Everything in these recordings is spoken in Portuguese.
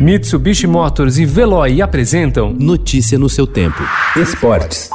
Mitsubishi Motors e Veloy apresentam Notícia no seu tempo. Esportes.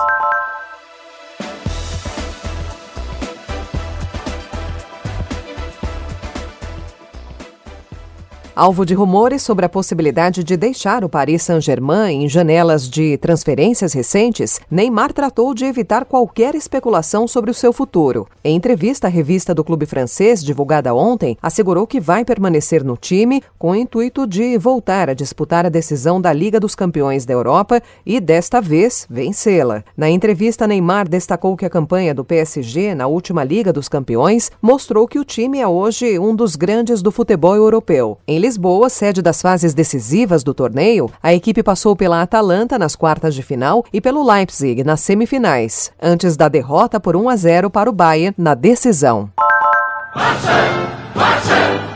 Alvo de rumores sobre a possibilidade de deixar o Paris Saint-Germain em janelas de transferências recentes, Neymar tratou de evitar qualquer especulação sobre o seu futuro. Em entrevista à revista do clube francês, divulgada ontem, assegurou que vai permanecer no time com o intuito de voltar a disputar a decisão da Liga dos Campeões da Europa e, desta vez, vencê-la. Na entrevista, Neymar destacou que a campanha do PSG na última Liga dos Campeões mostrou que o time é hoje um dos grandes do futebol europeu. Em Lisboa, sede das fases decisivas do torneio, a equipe passou pela Atalanta nas quartas de final e pelo Leipzig nas semifinais, antes da derrota por 1 a 0 para o Bayern na decisão. Marcha! Marcha!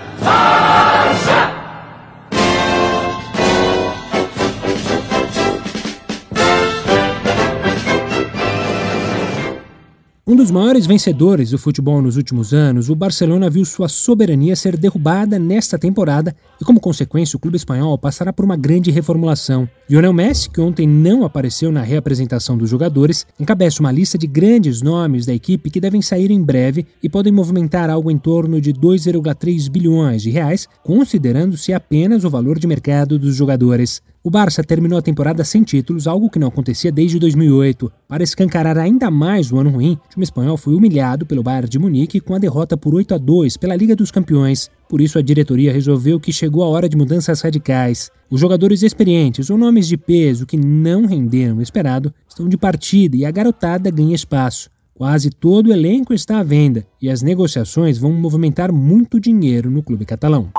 Um dos maiores vencedores do futebol nos últimos anos, o Barcelona viu sua soberania ser derrubada nesta temporada e, como consequência, o clube espanhol passará por uma grande reformulação. Lionel Messi, que ontem não apareceu na reapresentação dos jogadores, encabeça uma lista de grandes nomes da equipe que devem sair em breve e podem movimentar algo em torno de 2,3 bilhões de reais, considerando-se apenas o valor de mercado dos jogadores. O Barça terminou a temporada sem títulos, algo que não acontecia desde 2008. Para escancarar ainda mais o ano ruim, o time espanhol foi humilhado pelo Bayern de Munique com a derrota por 8 a 2 pela Liga dos Campeões. Por isso, a diretoria resolveu que chegou a hora de mudanças radicais. Os jogadores experientes ou nomes de peso que não renderam o esperado estão de partida e a garotada ganha espaço. Quase todo o elenco está à venda e as negociações vão movimentar muito dinheiro no clube catalão.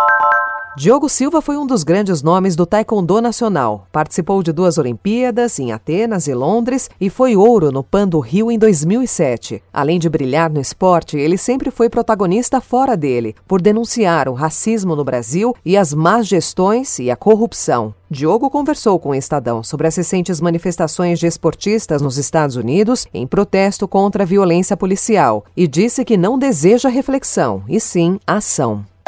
Diogo Silva foi um dos grandes nomes do taekwondo nacional. Participou de duas Olimpíadas, em Atenas e Londres, e foi ouro no Pan do Rio em 2007. Além de brilhar no esporte, ele sempre foi protagonista fora dele, por denunciar o racismo no Brasil e as más gestões e a corrupção. Diogo conversou com o Estadão sobre as recentes manifestações de esportistas nos Estados Unidos em protesto contra a violência policial e disse que não deseja reflexão, e sim ação.